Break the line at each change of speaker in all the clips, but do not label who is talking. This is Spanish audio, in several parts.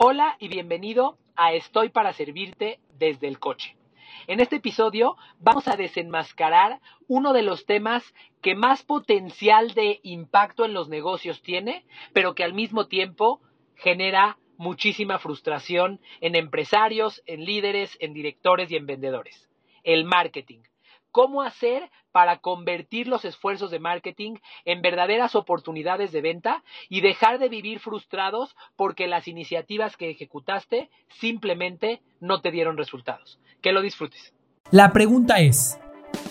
Hola y bienvenido a Estoy para servirte desde el coche. En este episodio vamos a desenmascarar uno de los temas que más potencial de impacto en los negocios tiene, pero que al mismo tiempo genera muchísima frustración en empresarios, en líderes, en directores y en vendedores. El marketing cómo hacer para convertir los esfuerzos de marketing en verdaderas oportunidades de venta y dejar de vivir frustrados porque las iniciativas que ejecutaste simplemente no te dieron resultados. Que lo disfrutes.
La pregunta es,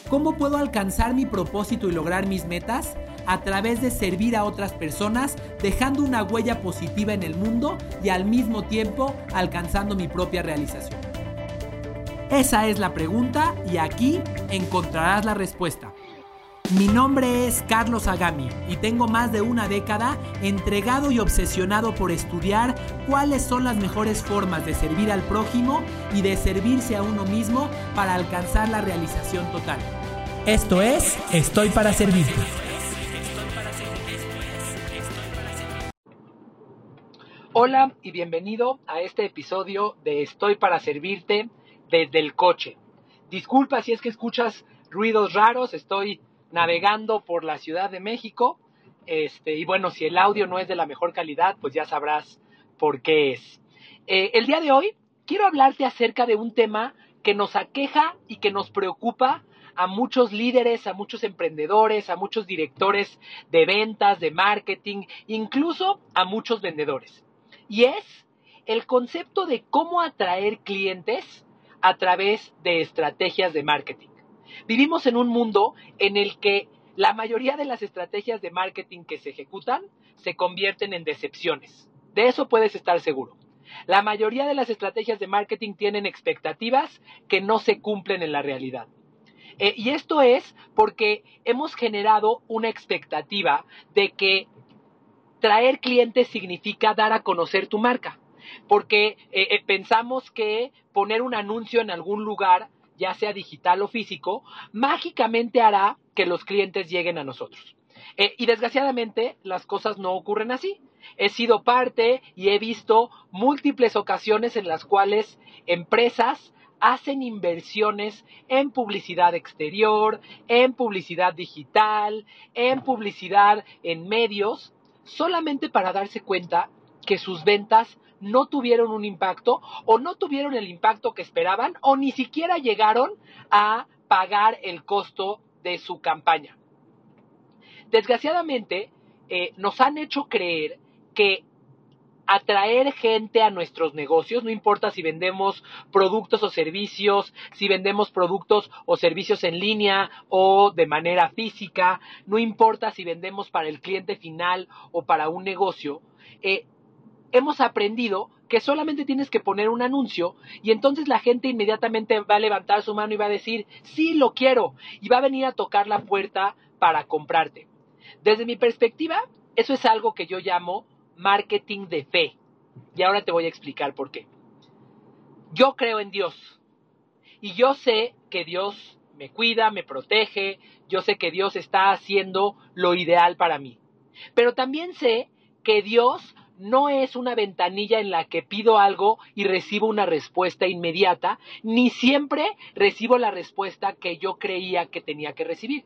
¿cómo puedo alcanzar mi propósito y lograr mis metas? A través de servir a otras personas, dejando una huella positiva en el mundo y al mismo tiempo alcanzando mi propia realización. Esa es la pregunta y aquí encontrarás la respuesta. Mi nombre es Carlos Agami y tengo más de una década entregado y obsesionado por estudiar cuáles son las mejores formas de servir al prójimo y de servirse a uno mismo para alcanzar la realización total. Esto es Estoy para servirte.
Hola y bienvenido a este episodio de Estoy para servirte desde el coche. Disculpa si es que escuchas ruidos raros, estoy navegando por la Ciudad de México. Este, y bueno, si el audio no es de la mejor calidad, pues ya sabrás por qué es. Eh, el día de hoy quiero hablarte acerca de un tema que nos aqueja y que nos preocupa a muchos líderes, a muchos emprendedores, a muchos directores de ventas, de marketing, incluso a muchos vendedores. Y es el concepto de cómo atraer clientes a través de estrategias de marketing. Vivimos en un mundo en el que la mayoría de las estrategias de marketing que se ejecutan se convierten en decepciones. De eso puedes estar seguro. La mayoría de las estrategias de marketing tienen expectativas que no se cumplen en la realidad. Eh, y esto es porque hemos generado una expectativa de que traer clientes significa dar a conocer tu marca porque eh, eh, pensamos que poner un anuncio en algún lugar, ya sea digital o físico, mágicamente hará que los clientes lleguen a nosotros. Eh, y desgraciadamente las cosas no ocurren así. He sido parte y he visto múltiples ocasiones en las cuales empresas hacen inversiones en publicidad exterior, en publicidad digital, en publicidad en medios, solamente para darse cuenta que sus ventas no tuvieron un impacto o no tuvieron el impacto que esperaban o ni siquiera llegaron a pagar el costo de su campaña. Desgraciadamente, eh, nos han hecho creer que atraer gente a nuestros negocios, no importa si vendemos productos o servicios, si vendemos productos o servicios en línea o de manera física, no importa si vendemos para el cliente final o para un negocio, eh, hemos aprendido que solamente tienes que poner un anuncio y entonces la gente inmediatamente va a levantar su mano y va a decir, sí, lo quiero, y va a venir a tocar la puerta para comprarte. Desde mi perspectiva, eso es algo que yo llamo marketing de fe. Y ahora te voy a explicar por qué. Yo creo en Dios y yo sé que Dios me cuida, me protege, yo sé que Dios está haciendo lo ideal para mí. Pero también sé que Dios no es una ventanilla en la que pido algo y recibo una respuesta inmediata, ni siempre recibo la respuesta que yo creía que tenía que recibir.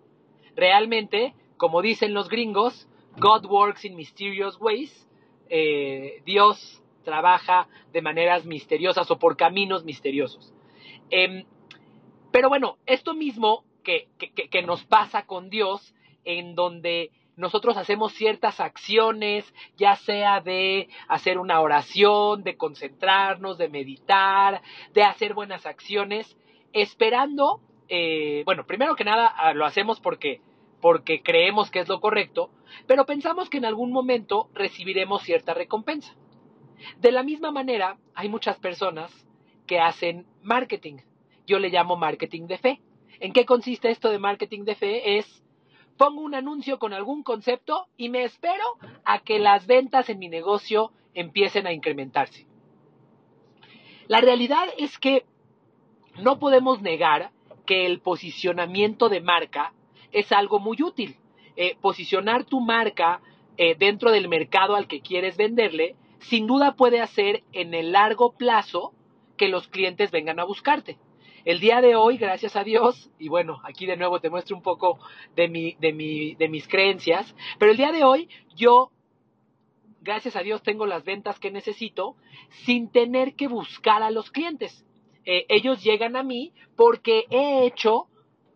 Realmente, como dicen los gringos, God works in mysterious ways, eh, Dios trabaja de maneras misteriosas o por caminos misteriosos. Em, pero bueno, esto mismo que, que nos pasa con Dios, en donde nosotros hacemos ciertas acciones, ya sea de hacer una oración, de concentrarnos, de meditar, de hacer buenas acciones, esperando, eh, bueno, primero que nada ah, lo hacemos porque porque creemos que es lo correcto, pero pensamos que en algún momento recibiremos cierta recompensa. De la misma manera, hay muchas personas que hacen marketing. Yo le llamo marketing de fe. ¿En qué consiste esto de marketing de fe? Es pongo un anuncio con algún concepto y me espero a que las ventas en mi negocio empiecen a incrementarse. La realidad es que no podemos negar que el posicionamiento de marca es algo muy útil. Eh, posicionar tu marca eh, dentro del mercado al que quieres venderle sin duda puede hacer en el largo plazo que los clientes vengan a buscarte. El día de hoy, gracias a Dios, y bueno, aquí de nuevo te muestro un poco de, mi, de, mi, de mis creencias, pero el día de hoy yo, gracias a Dios, tengo las ventas que necesito sin tener que buscar a los clientes. Eh, ellos llegan a mí porque he hecho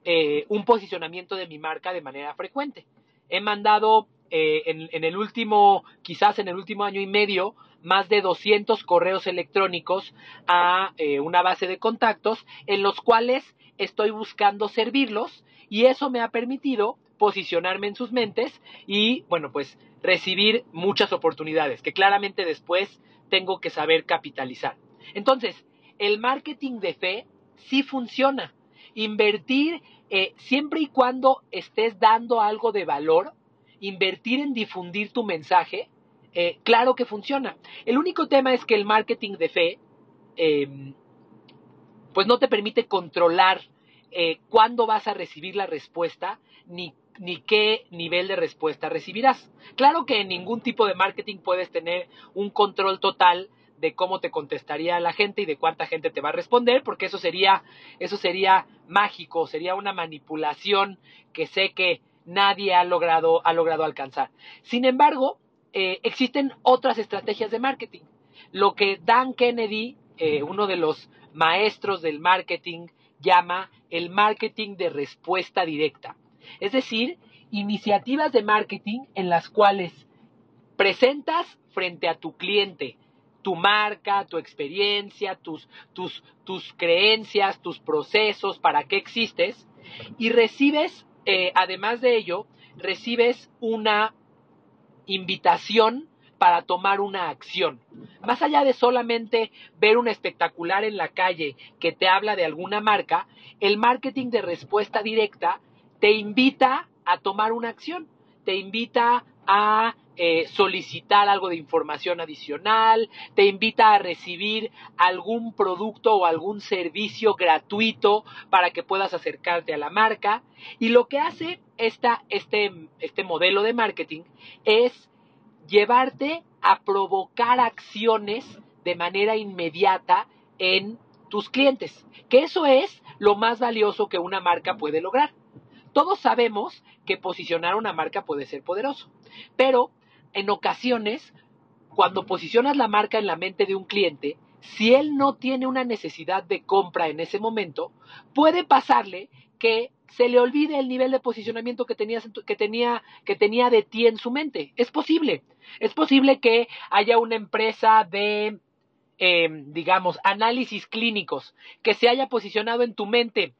eh, un posicionamiento de mi marca de manera frecuente. He mandado eh, en, el último, quizás en el último año y medio, más de 200 correos electrónicos a eh, una base de contactos en los cuales estoy buscando servirlos y eso me ha permitido posicionarme en sus mentes y, bueno, pues recibir muchas oportunidades que claramente después tengo que saber capitalizar. Entonces, el marketing de fe sí funciona. Invertir eh, siempre y cuando estés dando algo de valor, invertir en difundir tu mensaje, eh, claro que funciona. El único tema es que el marketing de fe, em, pues no te permite controlar eh, cuándo vas a recibir la respuesta ni, ni qué nivel de respuesta recibirás. Claro que en ningún tipo de marketing puedes tener un control total de cómo te contestaría la gente y de cuánta gente te va a responder, porque eso sería, eso sería mágico, sería una manipulación que sé que nadie ha logrado, ha logrado alcanzar. Sin embargo, eh, existen otras estrategias de marketing. Lo que Dan Kennedy, eh, uno de los maestros del marketing, llama el marketing de respuesta directa. Es decir, iniciativas de marketing en las cuales presentas frente a tu cliente tu marca, tu experiencia, tus, tus, tus creencias, tus procesos, para qué existes, y recibes, eh, además de ello, recibes una invitación para tomar una acción. Más allá de solamente ver un espectacular en la calle que te habla de alguna marca, el marketing de respuesta directa te invita a tomar una acción, te invita a eh, solicitar algo de información adicional, te invita a recibir algún producto o algún servicio gratuito para que puedas acercarte a la marca. Y lo que hace esta, este, este modelo de marketing es llevarte a provocar acciones de manera inmediata en tus clientes, que eso es lo más valioso que una marca puede lograr. Todos sabemos que posicionar una marca puede ser poderoso, pero en ocasiones, cuando posicionas la marca en la mente de un cliente, si él no tiene una necesidad de compra en ese momento, puede pasarle que se le olvide el nivel de posicionamiento que, tenías, que, tenía, que tenía de ti en su mente. Es posible. Es posible que haya una empresa de, em, digamos, análisis clínicos que se haya posicionado en tu mente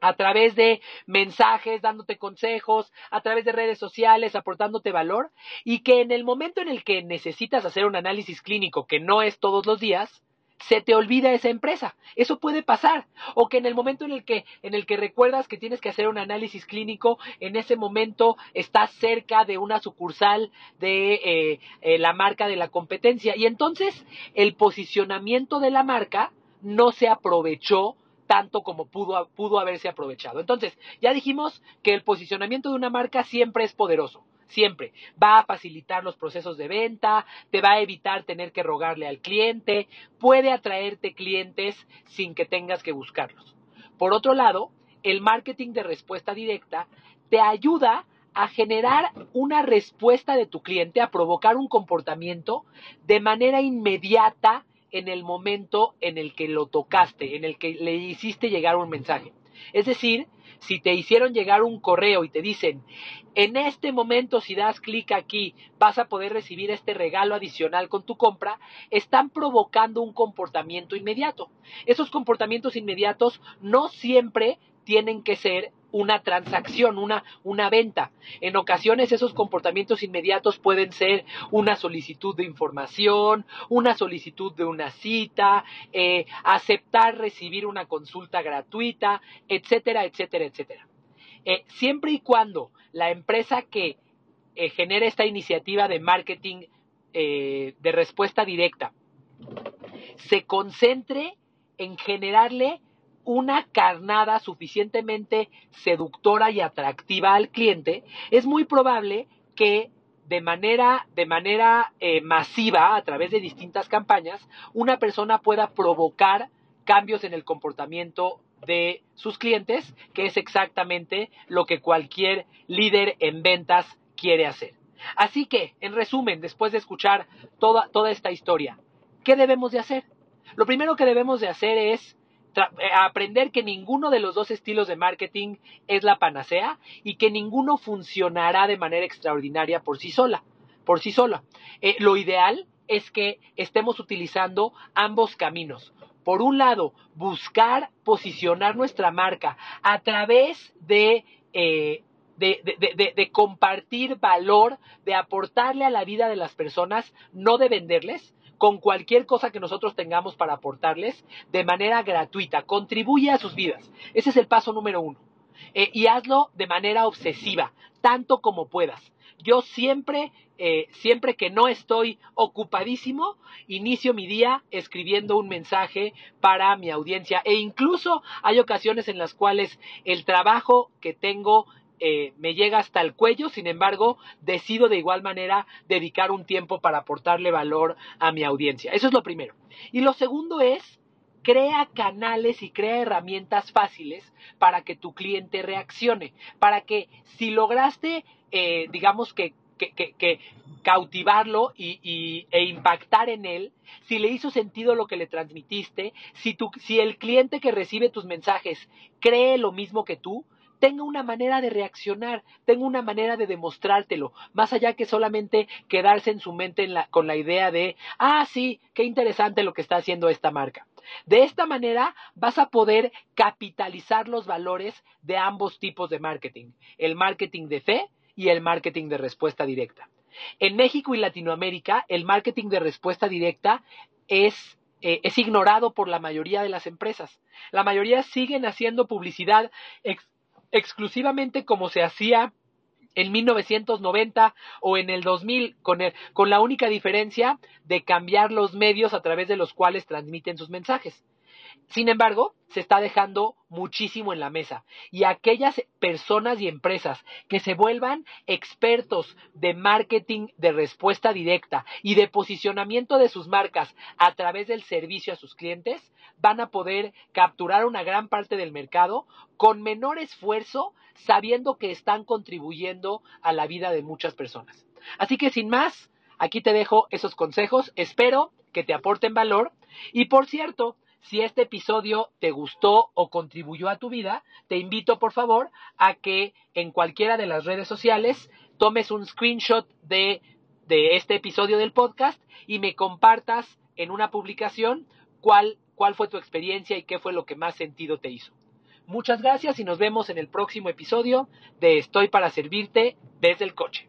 a través de mensajes, dándote consejos, a través de redes sociales, aportándote valor, y que en el momento en el que necesitas hacer un análisis clínico, que no es todos los días, se te olvida esa empresa. Eso puede pasar. O que en el momento en el que, en el que recuerdas que tienes que hacer un análisis clínico, en ese momento estás cerca de una sucursal de eh, eh, la marca de la competencia. Y entonces el posicionamiento de la marca no se aprovechó tanto como pudo, pudo haberse aprovechado. Entonces, ya dijimos que el posicionamiento de una marca siempre es poderoso siempre. Va a facilitar los procesos de venta, te va a evitar tener que rogarle al cliente, puede atraerte clientes sin que tengas que buscarlos. Por otro lado, el marketing de respuesta directa te ayuda a generar una respuesta de tu cliente, a provocar un comportamiento de manera inmediata en el momento en el que lo tocaste, en el que le hiciste llegar un mensaje. Es decir, si te hicieron llegar un correo y te dicen, en este momento si das clic aquí vas a poder recibir este regalo adicional con tu compra, están provocando un comportamiento inmediato. Esos comportamientos inmediatos no siempre tienen que ser una transacción, una, una venta. En ocasiones esos comportamientos inmediatos pueden ser una solicitud de información, una solicitud de una cita, eh, aceptar recibir una consulta gratuita, etcétera, etcétera, etcétera. Eh, siempre y cuando la empresa que eh, genera esta iniciativa de marketing de respuesta directa se concentre en generarle una carnada suficientemente seductora y atractiva al cliente, es muy probable que de manera, de manera eh, masiva, a través de distintas campañas, una persona pueda provocar cambios en el comportamiento de sus clientes, que es exactamente lo que cualquier líder en ventas quiere hacer. Así que, en resumen, después de escuchar toda, toda esta historia, ¿qué debemos de hacer? Lo primero que debemos de hacer es aprender que ninguno de los dos estilos de marketing es la panacea y que ninguno funcionará de manera extraordinaria por sí sola, por sí sola. Eh, lo ideal es que estemos utilizando ambos caminos. Por un lado, buscar posicionar nuestra marca a través de eh, de, compartir valor, de aportarle a la vida de las personas, no de venderles, con cualquier cosa que nosotros tengamos para aportarles de manera gratuita. Contribuye a sus vidas. Ese es el paso número uno. Eh, y hazlo de manera obsesiva, tanto como puedas. Yo siempre, eh, siempre que no estoy ocupadísimo, inicio mi día escribiendo un mensaje para mi audiencia. E incluso hay ocasiones en las cuales el trabajo que tengo eh, me llega hasta el cuello, sin embargo, decido de igual manera dedicar un tiempo para aportarle valor a mi audiencia. Eso es lo primero. Y lo segundo es, crea canales y crea herramientas fáciles para que tu cliente reaccione, para que si lograste, eh, digamos que, cautivarlo y, e impactar en él, si le hizo sentido lo que le transmitiste, si el cliente que recibe tus mensajes cree lo mismo que tú, tenga una manera de reaccionar, tenga una manera de demostrártelo, más allá que solamente quedarse en su mente con la idea de, ah, sí, qué interesante lo que está haciendo esta marca. De esta manera vas a poder capitalizar los valores de ambos tipos de marketing, el marketing de fe y el marketing de respuesta directa. En México y Latinoamérica, el marketing de respuesta directa es eh, es ignorado por la mayoría de las empresas. La mayoría siguen haciendo publicidad exclusivamente como se hacía en 1990 o en el 2000, con, con la única diferencia de cambiar los medios a través de los cuales transmiten sus mensajes. Sin embargo, se está dejando muchísimo en la mesa. Y aquellas personas y empresas que se vuelvan expertos de marketing de respuesta directa y de posicionamiento de sus marcas a través del servicio a sus clientes van a poder capturar una gran parte del mercado con menor esfuerzo sabiendo que están contribuyendo a la vida de muchas personas. Así que sin más, aquí te dejo esos consejos, espero que te aporten valor. Y por cierto, si este episodio te gustó o contribuyó a tu vida, te invito por favor a que en cualquiera de las redes sociales tomes un screenshot de, de este episodio del podcast y me compartas en una publicación cuál, cuál fue tu experiencia y qué fue lo que más sentido te hizo. Muchas gracias y nos vemos en el próximo episodio de Estoy para servirte desde el coche.